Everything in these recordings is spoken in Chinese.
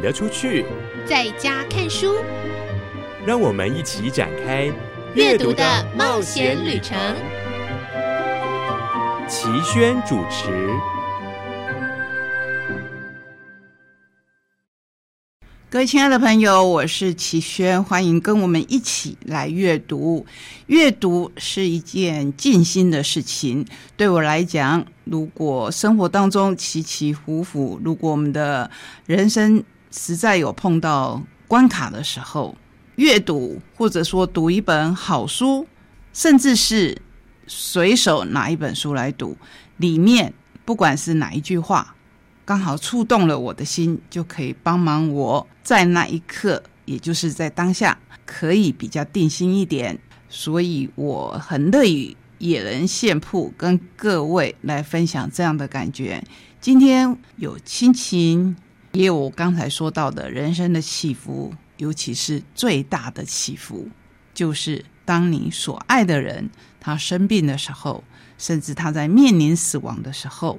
得出去，在家看书，让我们一起展开阅读的冒险旅程。齐轩主持。各位亲爱的朋友，我是齐轩，欢迎跟我们一起来阅读。阅读是一件静心的事情，对我来讲，如果生活当中起起伏伏，如果我们的人生实在有碰到关卡的时候，阅读或者说读一本好书，甚至是随手拿一本书来读，里面不管是哪一句话。刚好触动了我的心，就可以帮忙我在那一刻，也就是在当下，可以比较定心一点。所以我很乐意野人线铺跟各位来分享这样的感觉。今天有亲情，也有我刚才说到的人生的起伏，尤其是最大的起伏，就是当你所爱的人他生病的时候，甚至他在面临死亡的时候。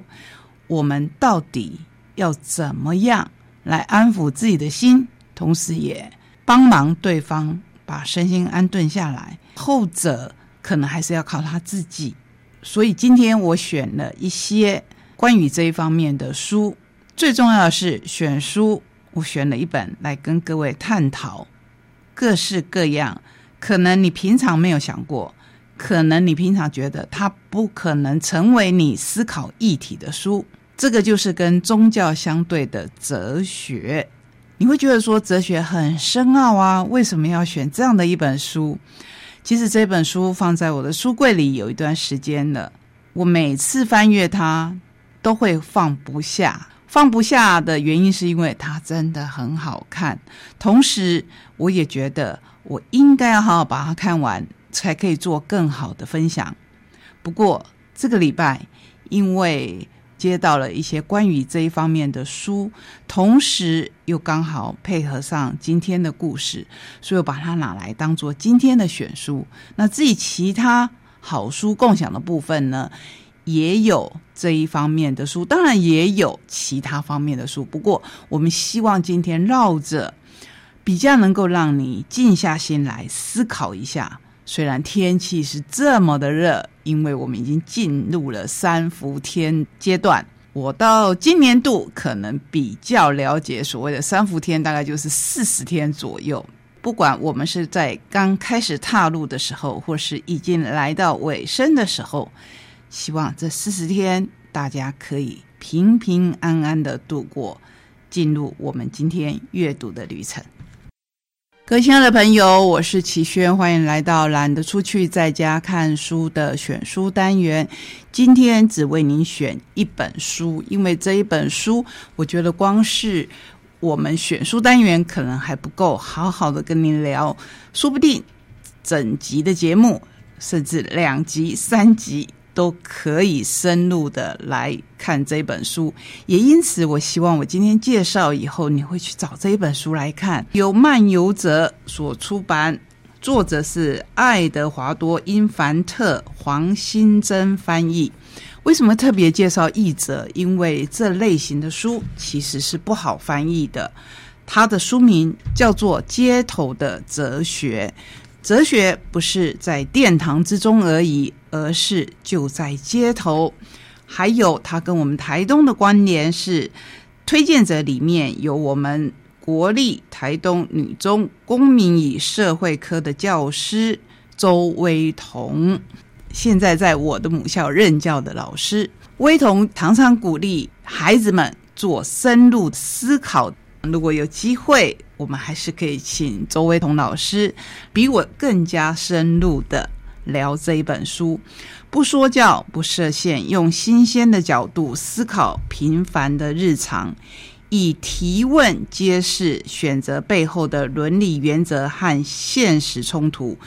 我们到底要怎么样来安抚自己的心，同时也帮忙对方把身心安顿下来？后者可能还是要靠他自己。所以今天我选了一些关于这一方面的书。最重要的是选书，我选了一本来跟各位探讨各式各样可能你平常没有想过，可能你平常觉得它不可能成为你思考议题的书。这个就是跟宗教相对的哲学，你会觉得说哲学很深奥啊？为什么要选这样的一本书？其实这本书放在我的书柜里有一段时间了，我每次翻阅它都会放不下。放不下的原因是因为它真的很好看，同时我也觉得我应该要好好把它看完，才可以做更好的分享。不过这个礼拜因为接到了一些关于这一方面的书，同时又刚好配合上今天的故事，所以我把它拿来当做今天的选书。那自己其他好书共享的部分呢，也有这一方面的书，当然也有其他方面的书。不过，我们希望今天绕着比较能够让你静下心来思考一下。虽然天气是这么的热，因为我们已经进入了三伏天阶段。我到今年度可能比较了解所谓的三伏天，大概就是四十天左右。不管我们是在刚开始踏入的时候，或是已经来到尾声的时候，希望这四十天大家可以平平安安的度过，进入我们今天阅读的旅程。各位亲爱的朋友，我是齐轩，欢迎来到懒得出去在家看书的选书单元。今天只为您选一本书，因为这一本书，我觉得光是我们选书单元可能还不够，好好的跟您聊，说不定整集的节目，甚至两集、三集。都可以深入的来看这本书，也因此，我希望我今天介绍以后，你会去找这一本书来看。由漫游者所出版，作者是爱德华多·因凡特，黄新珍翻译。为什么特别介绍译者？因为这类型的书其实是不好翻译的。它的书名叫做《街头的哲学》。哲学不是在殿堂之中而已，而是就在街头。还有，他跟我们台东的关联是，推荐者里面有我们国立台东女中公民与社会科的教师周威彤，现在在我的母校任教的老师。威彤常常鼓励孩子们做深入思考。如果有机会，我们还是可以请周威彤老师比我更加深入的聊这一本书。不说教，不设限，用新鲜的角度思考平凡的日常，以提问揭示选择背后的伦理原则和现实冲突，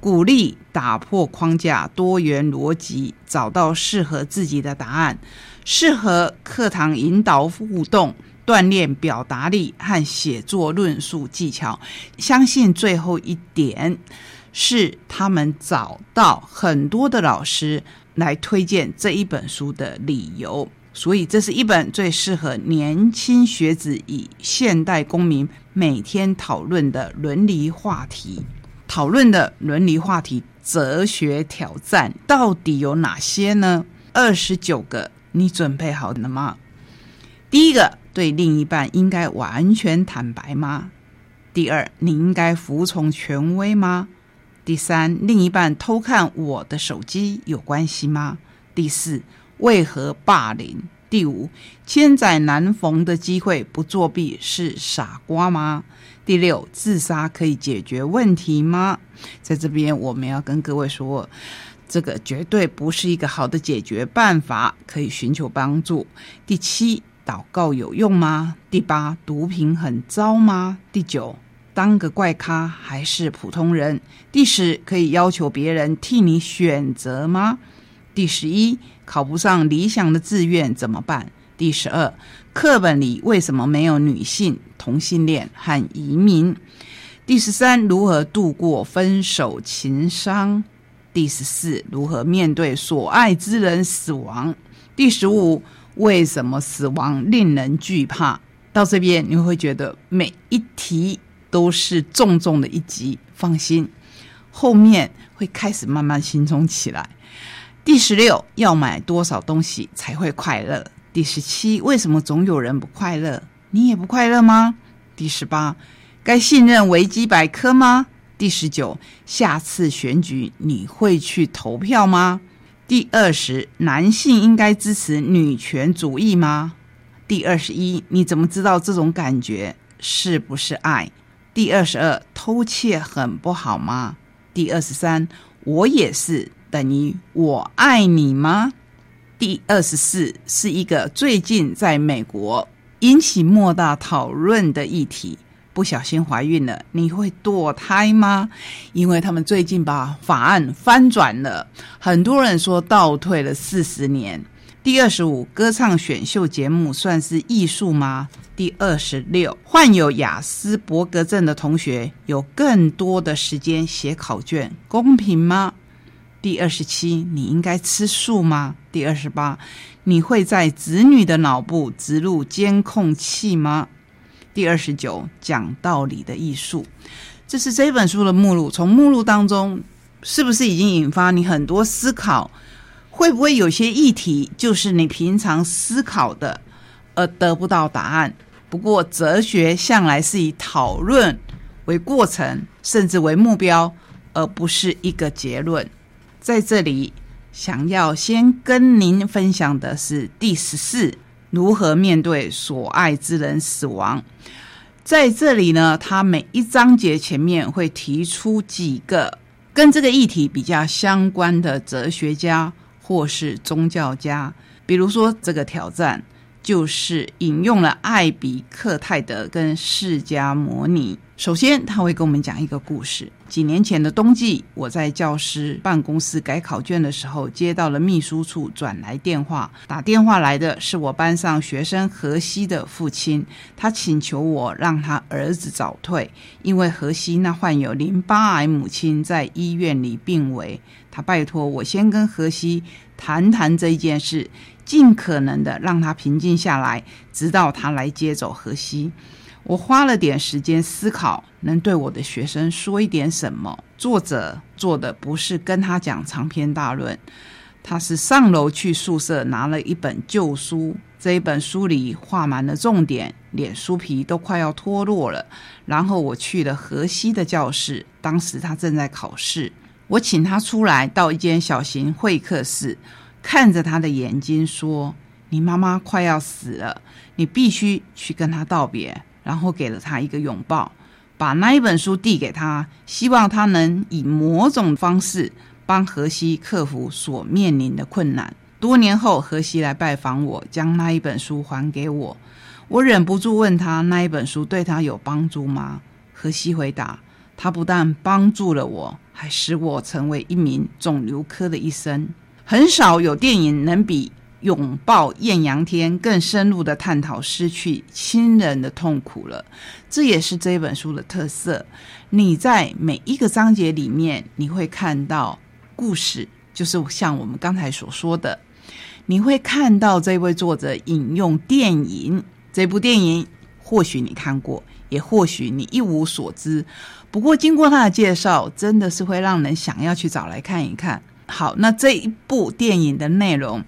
鼓励打破框架、多元逻辑，找到适合自己的答案，适合课堂引导互动。锻炼表达力和写作论述技巧，相信最后一点是他们找到很多的老师来推荐这一本书的理由。所以这是一本最适合年轻学子与现代公民每天讨论的伦理话题。讨论的伦理话题、哲学挑战到底有哪些呢？二十九个，你准备好了吗？第一个，对另一半应该完全坦白吗？第二，你应该服从权威吗？第三，另一半偷看我的手机有关系吗？第四，为何霸凌？第五，千载难逢的机会不作弊是傻瓜吗？第六，自杀可以解决问题吗？在这边，我们要跟各位说，这个绝对不是一个好的解决办法，可以寻求帮助。第七，祷告有用吗？第八，毒品很糟吗？第九，当个怪咖还是普通人？第十，可以要求别人替你选择吗？第十一，考不上理想的志愿怎么办？第十二，课本里为什么没有女性、同性恋和移民？第十三，如何度过分手情伤？第十四，如何面对所爱之人死亡？第十五，为什么死亡令人惧怕？到这边你会觉得每一题都是重重的一击，放心，后面会开始慢慢轻松起来。第十六，要买多少东西才会快乐？第十七，为什么总有人不快乐？你也不快乐吗？第十八，该信任维基百科吗？第十九，下次选举你会去投票吗？第二十，男性应该支持女权主义吗？第二十一，你怎么知道这种感觉是不是爱？第二十二，偷窃很不好吗？第二十三，我也是等于我爱你吗？第二十四是一个最近在美国引起莫大讨论的议题：不小心怀孕了，你会堕胎吗？因为他们最近把法案翻转了，很多人说倒退了四十年。第二十五，歌唱选秀节目算是艺术吗？第二十六，患有雅斯伯格症的同学有更多的时间写考卷，公平吗？第二十七，你应该吃素吗？第二十八，你会在子女的脑部植入监控器吗？第二十九，讲道理的艺术，这是这本书的目录。从目录当中，是不是已经引发你很多思考？会不会有些议题就是你平常思考的，而得不到答案？不过，哲学向来是以讨论为过程，甚至为目标，而不是一个结论。在这里，想要先跟您分享的是第十四，如何面对所爱之人死亡。在这里呢，他每一章节前面会提出几个跟这个议题比较相关的哲学家或是宗教家，比如说这个挑战。就是引用了艾比克泰德跟释迦摩尼。首先，他会跟我们讲一个故事。几年前的冬季，我在教师办公室改考卷的时候，接到了秘书处转来电话。打电话来的是我班上学生荷西的父亲，他请求我让他儿子早退，因为荷西那患有淋巴癌母亲在医院里病危。他拜托我先跟荷西谈谈这一件事。尽可能的让他平静下来，直到他来接走荷西。我花了点时间思考，能对我的学生说一点什么。作者做的不是跟他讲长篇大论，他是上楼去宿舍拿了一本旧书，这一本书里画满了重点，脸书皮都快要脱落了。然后我去了河西的教室，当时他正在考试，我请他出来到一间小型会客室。看着他的眼睛说：“你妈妈快要死了，你必须去跟她道别。”然后给了他一个拥抱，把那一本书递给他，希望他能以某种方式帮荷西克服所面临的困难。多年后，荷西来拜访我，将那一本书还给我。我忍不住问他：“那一本书对他有帮助吗？”荷西回答：“他不但帮助了我，还使我成为一名肿瘤科的医生。”很少有电影能比拥抱艳阳天更深入的探讨失去亲人的痛苦了。这也是这本书的特色。你在每一个章节里面，你会看到故事，就是像我们刚才所说的，你会看到这位作者引用电影。这部电影或许你看过，也或许你一无所知。不过经过他的介绍，真的是会让人想要去找来看一看。好，那这一部电影的内容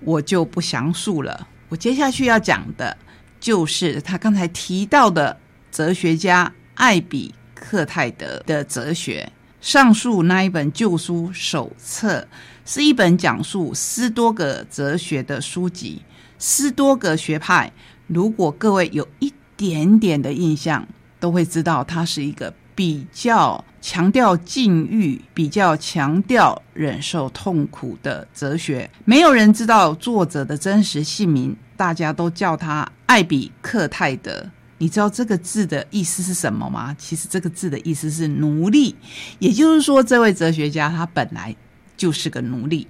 我就不详述了。我接下去要讲的就是他刚才提到的哲学家艾比克泰德的哲学。上述那一本旧书手册是一本讲述斯多葛哲学的书籍。斯多葛学派，如果各位有一点点的印象，都会知道它是一个比较强调禁欲、比较强调忍受痛苦的哲学。没有人知道作者的真实姓名，大家都叫他艾比克泰德。你知道这个字的意思是什么吗？其实这个字的意思是奴隶，也就是说，这位哲学家他本来就是个奴隶，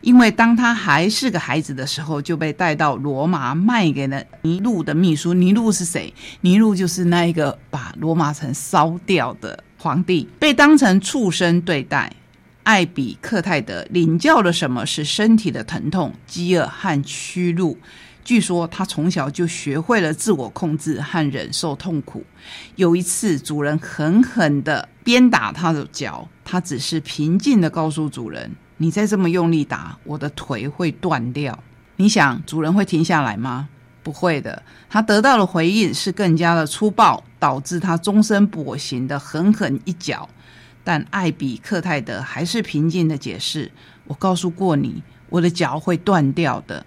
因为当他还是个孩子的时候，就被带到罗马卖给了尼禄的秘书。尼禄是谁？尼禄就是那一个把罗马城烧掉的皇帝，被当成畜生对待。艾比克泰德领教了什么是身体的疼痛、饥饿和屈辱。据说他从小就学会了自我控制和忍受痛苦。有一次，主人狠狠地鞭打他的脚，他只是平静地告诉主人：“你再这么用力打，我的腿会断掉。”你想，主人会停下来吗？不会的。他得到的回应是更加的粗暴，导致他终身跛行的狠狠一脚。但艾比克泰德还是平静地解释：“我告诉过你，我的脚会断掉的。”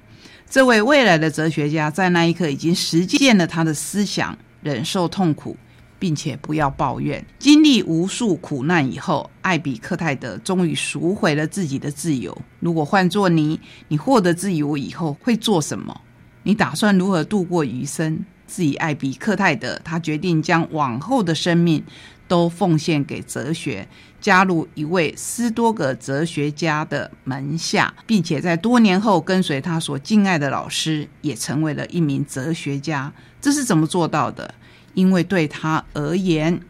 这位未来的哲学家在那一刻已经实践了他的思想：忍受痛苦，并且不要抱怨。经历无数苦难以后，艾比克泰德终于赎回了自己的自由。如果换做你，你获得自由以后会做什么？你打算如何度过余生？自己艾比克泰德，他决定将往后的生命都奉献给哲学。加入一位斯多葛哲学家的门下，并且在多年后跟随他所敬爱的老师，也成为了一名哲学家。这是怎么做到的？因为对他而言，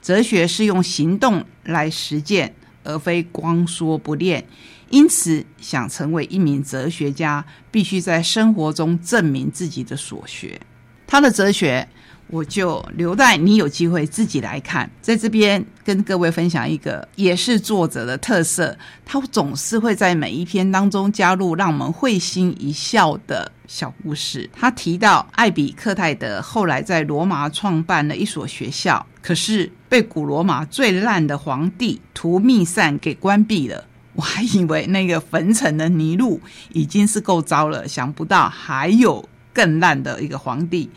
哲学是用行动来实践，而非光说不练。因此，想成为一名哲学家，必须在生活中证明自己的所学。他的哲学。我就留待你有机会自己来看，在这边跟各位分享一个也是作者的特色，他总是会在每一篇当中加入让我们会心一笑的小故事。他提到艾比克泰德后来在罗马创办了一所学校，可是被古罗马最烂的皇帝图密善给关闭了。我还以为那个焚城的尼禄已经是够糟了，想不到还有更烂的一个皇帝。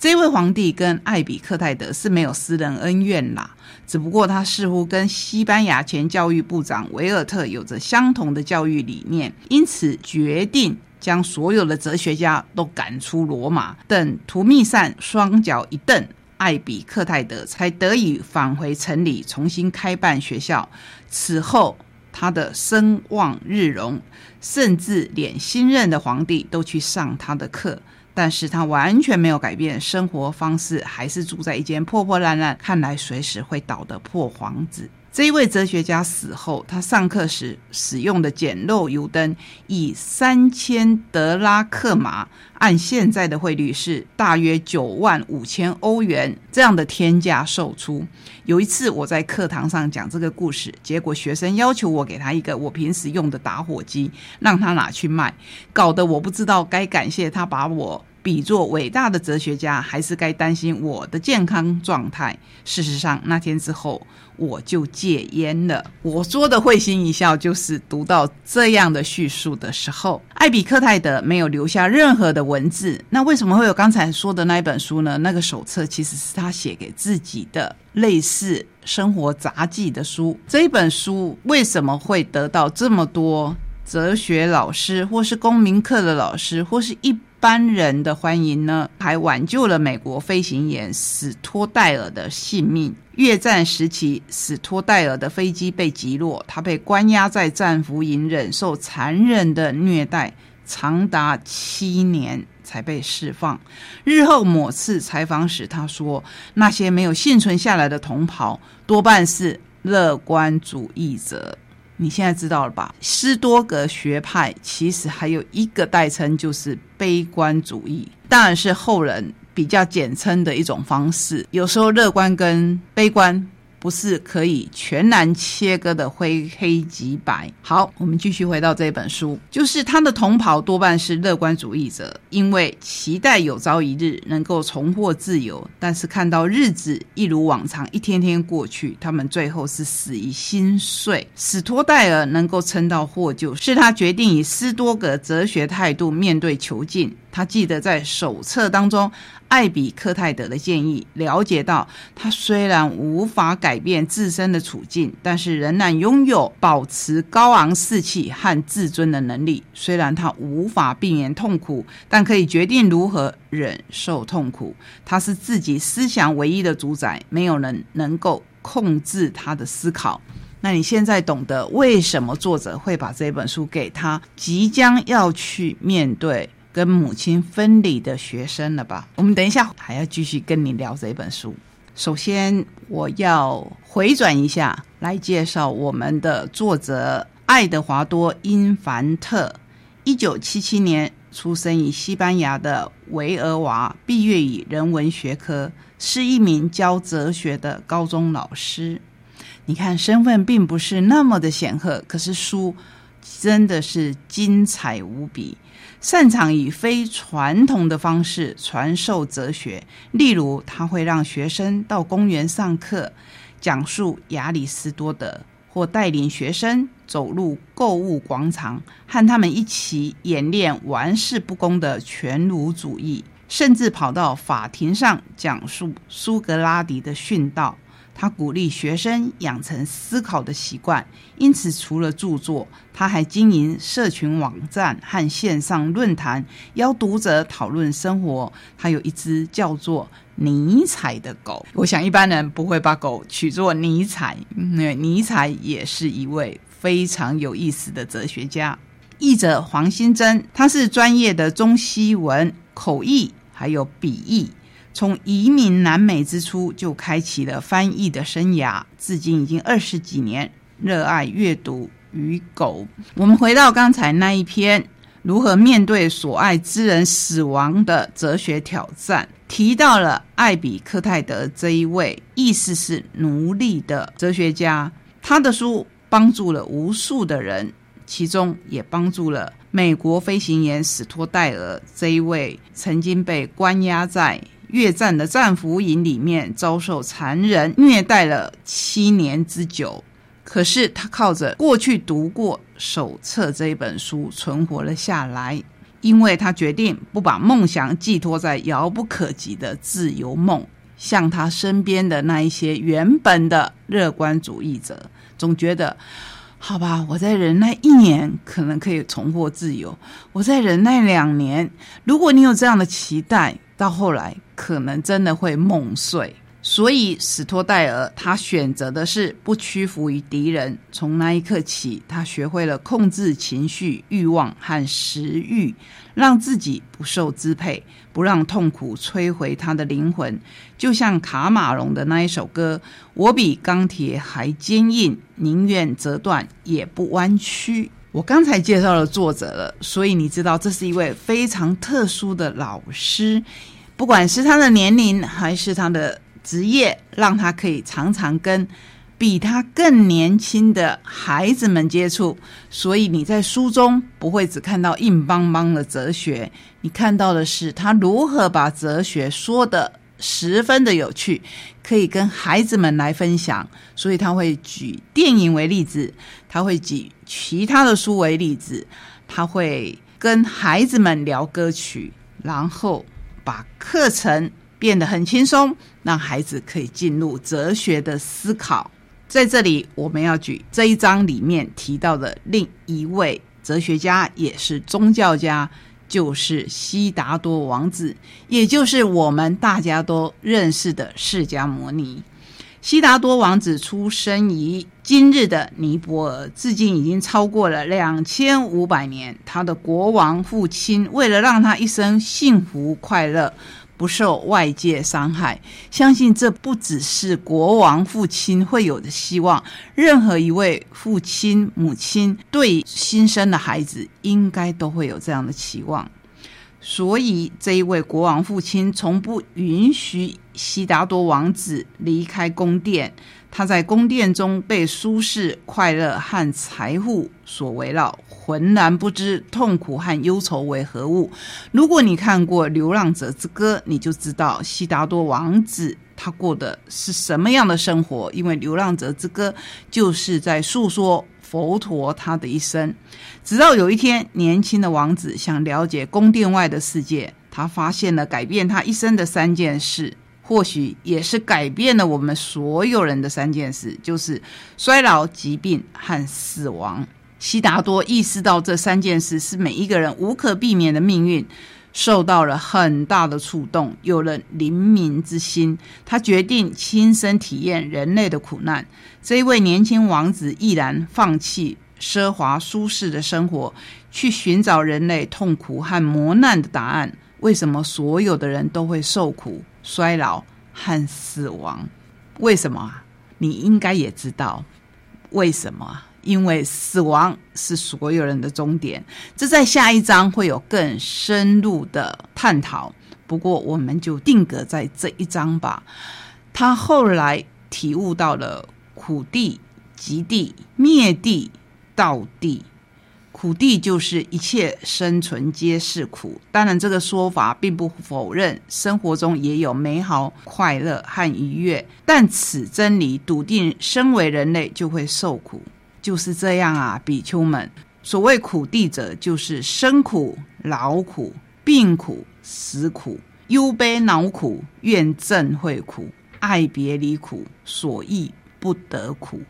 这位皇帝跟艾比克泰德是没有私人恩怨啦，只不过他似乎跟西班牙前教育部长维尔特有着相同的教育理念，因此决定将所有的哲学家都赶出罗马。等图密善双脚一蹬，艾比克泰德才得以返回城里，重新开办学校。此后，他的声望日隆，甚至连新任的皇帝都去上他的课。但是他完全没有改变生活方式，还是住在一间破破烂烂、看来随时会倒的破房子。这一位哲学家死后，他上课时使用的简陋油灯以三千德拉克马，按现在的汇率是大约九万五千欧元这样的天价售出。有一次我在课堂上讲这个故事，结果学生要求我给他一个我平时用的打火机，让他拿去卖，搞得我不知道该感谢他把我。比作伟大的哲学家，还是该担心我的健康状态？事实上，那天之后我就戒烟了。我说的会心一笑，就是读到这样的叙述的时候，艾比克泰德没有留下任何的文字。那为什么会有刚才说的那一本书呢？那个手册其实是他写给自己的类似生活杂记的书。这一本书为什么会得到这么多哲学老师，或是公民课的老师，或是一？般人的欢迎呢，还挽救了美国飞行员史托戴尔的性命。越战时期，史托戴尔的飞机被击落，他被关押在战俘营，忍受残忍的虐待，长达七年才被释放。日后某次采访时，他说：“那些没有幸存下来的同袍，多半是乐观主义者。”你现在知道了吧？斯多格学派其实还有一个代称，就是悲观主义，当然是后人比较简称的一种方式。有时候乐观跟悲观。不是可以全然切割的灰黑即白。好，我们继续回到这本书，就是他的同袍多半是乐观主义者，因为期待有朝一日能够重获自由，但是看到日子一如往常一天天过去，他们最后是死于心碎。史托戴尔能够撑到获救，是他决定以斯多葛哲学态度面对囚禁。他记得在手册当中。艾比克泰德的建议，了解到他虽然无法改变自身的处境，但是仍然拥有保持高昂士气和自尊的能力。虽然他无法避免痛苦，但可以决定如何忍受痛苦。他是自己思想唯一的主宰，没有人能够控制他的思考。那你现在懂得为什么作者会把这本书给他即将要去面对？跟母亲分离的学生了吧？我们等一下还要继续跟你聊这本书。首先，我要回转一下来介绍我们的作者爱德华多·因凡特。一九七七年出生于西班牙的维尔瓦，毕业于人文学科，是一名教哲学的高中老师。你看，身份并不是那么的显赫，可是书真的是精彩无比。擅长以非传统的方式传授哲学，例如他会让学生到公园上课，讲述亚里士多德，或带领学生走入购物广场，和他们一起演练玩世不恭的全儒主义，甚至跑到法庭上讲述苏格拉底的训道。他鼓励学生养成思考的习惯，因此除了著作，他还经营社群网站和线上论坛，邀读者讨论生活。他有一只叫做尼采的狗，我想一般人不会把狗取作尼采，因为尼采也是一位非常有意思的哲学家。译者黄新珍，他是专业的中西文口译还有笔译。从移民南美之初就开启了翻译的生涯，至今已经二十几年。热爱阅读与狗。我们回到刚才那一篇，如何面对所爱之人死亡的哲学挑战，提到了艾比克泰德这一位意思是奴隶的哲学家。他的书帮助了无数的人，其中也帮助了美国飞行员史托戴尔这一位曾经被关押在。越战的战俘营里面遭受残忍虐待了七年之久，可是他靠着过去读过手册这一本书存活了下来，因为他决定不把梦想寄托在遥不可及的自由梦，像他身边的那一些原本的乐观主义者，总觉得好吧，我在忍耐一年可能可以重获自由，我在忍耐两年，如果你有这样的期待。到后来，可能真的会梦碎。所以，史托戴尔他选择的是不屈服于敌人。从那一刻起，他学会了控制情绪、欲望和食欲，让自己不受支配，不让痛苦摧毁他的灵魂。就像卡马龙的那一首歌：“我比钢铁还坚硬，宁愿折断也不弯曲。”我刚才介绍了作者了，所以你知道这是一位非常特殊的老师，不管是他的年龄还是他的职业，让他可以常常跟比他更年轻的孩子们接触。所以你在书中不会只看到硬邦邦的哲学，你看到的是他如何把哲学说的。十分的有趣，可以跟孩子们来分享，所以他会举电影为例子，他会举其他的书为例子，他会跟孩子们聊歌曲，然后把课程变得很轻松，让孩子可以进入哲学的思考。在这里，我们要举这一章里面提到的另一位哲学家，也是宗教家。就是悉达多王子，也就是我们大家都认识的释迦牟尼。悉达多王子出生于今日的尼泊尔，至今已经超过了两千五百年。他的国王父亲为了让他一生幸福快乐，不受外界伤害。相信这不只是国王父亲会有的希望，任何一位父亲、母亲对新生的孩子，应该都会有这样的期望。所以，这一位国王父亲从不允许悉达多王子离开宫殿。他在宫殿中被舒适、快乐和财富所围绕，浑然不知痛苦和忧愁为何物。如果你看过《流浪者之歌》，你就知道悉达多王子他过的是什么样的生活。因为《流浪者之歌》就是在诉说佛陀他的一生。直到有一天，年轻的王子想了解宫殿外的世界，他发现了改变他一生的三件事。或许也是改变了我们所有人的三件事，就是衰老、疾病和死亡。悉达多意识到这三件事是每一个人无可避免的命运，受到了很大的触动，有了怜悯之心。他决定亲身体验人类的苦难。这一位年轻王子毅然放弃奢华舒适的生活，去寻找人类痛苦和磨难的答案。为什么所有的人都会受苦？衰老和死亡，为什么？你应该也知道为什么？因为死亡是所有人的终点。这在下一章会有更深入的探讨。不过，我们就定格在这一章吧。他后来体悟到了苦地、极地、灭地、道地。苦地就是一切生存皆是苦，当然这个说法并不否认生活中也有美好、快乐和愉悦，但此真理笃定身为人类就会受苦，就是这样啊，比丘们。所谓苦地者，就是生苦、老苦、病苦、死苦、忧悲恼苦、怨憎会苦、爱别离苦、所忆。不得苦，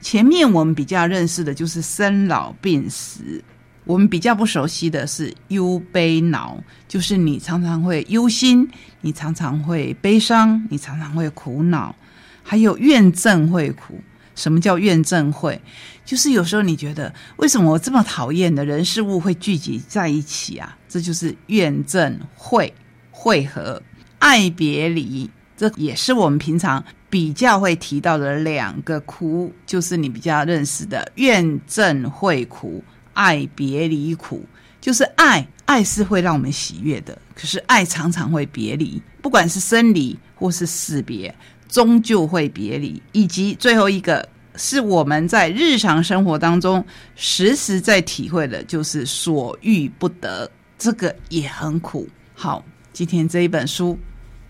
前面我们比较认识的就是生老病死，我们比较不熟悉的是忧悲恼，就是你常常会忧心，你常常会悲伤，你常常会苦恼，还有怨憎会苦。什么叫怨憎会？就是有时候你觉得为什么我这么讨厌的人事物会聚集在一起啊？这就是怨憎会会合，爱别离，这也是我们平常。比较会提到的两个苦，就是你比较认识的怨憎会苦、爱别离苦。就是爱，爱是会让我们喜悦的，可是爱常常会别离，不管是生离或是死别，终究会别离。以及最后一个是我们在日常生活当中时时在体会的，就是所欲不得，这个也很苦。好，今天这一本书。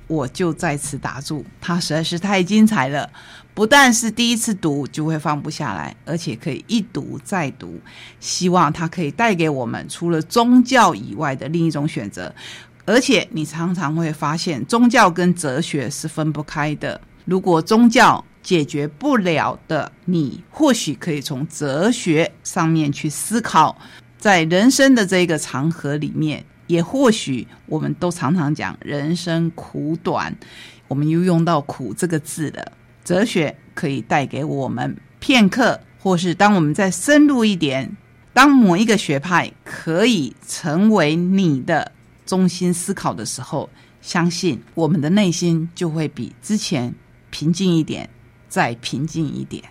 我就在此打住，它实在是太精彩了。不但是第一次读就会放不下来，而且可以一读再读。希望它可以带给我们除了宗教以外的另一种选择。而且你常常会发现，宗教跟哲学是分不开的。如果宗教解决不了的，你或许可以从哲学上面去思考，在人生的这个长河里面。也或许，我们都常常讲人生苦短，我们又用到“苦”这个字了。哲学可以带给我们片刻，或是当我们再深入一点，当某一个学派可以成为你的中心思考的时候，相信我们的内心就会比之前平静一点，再平静一点。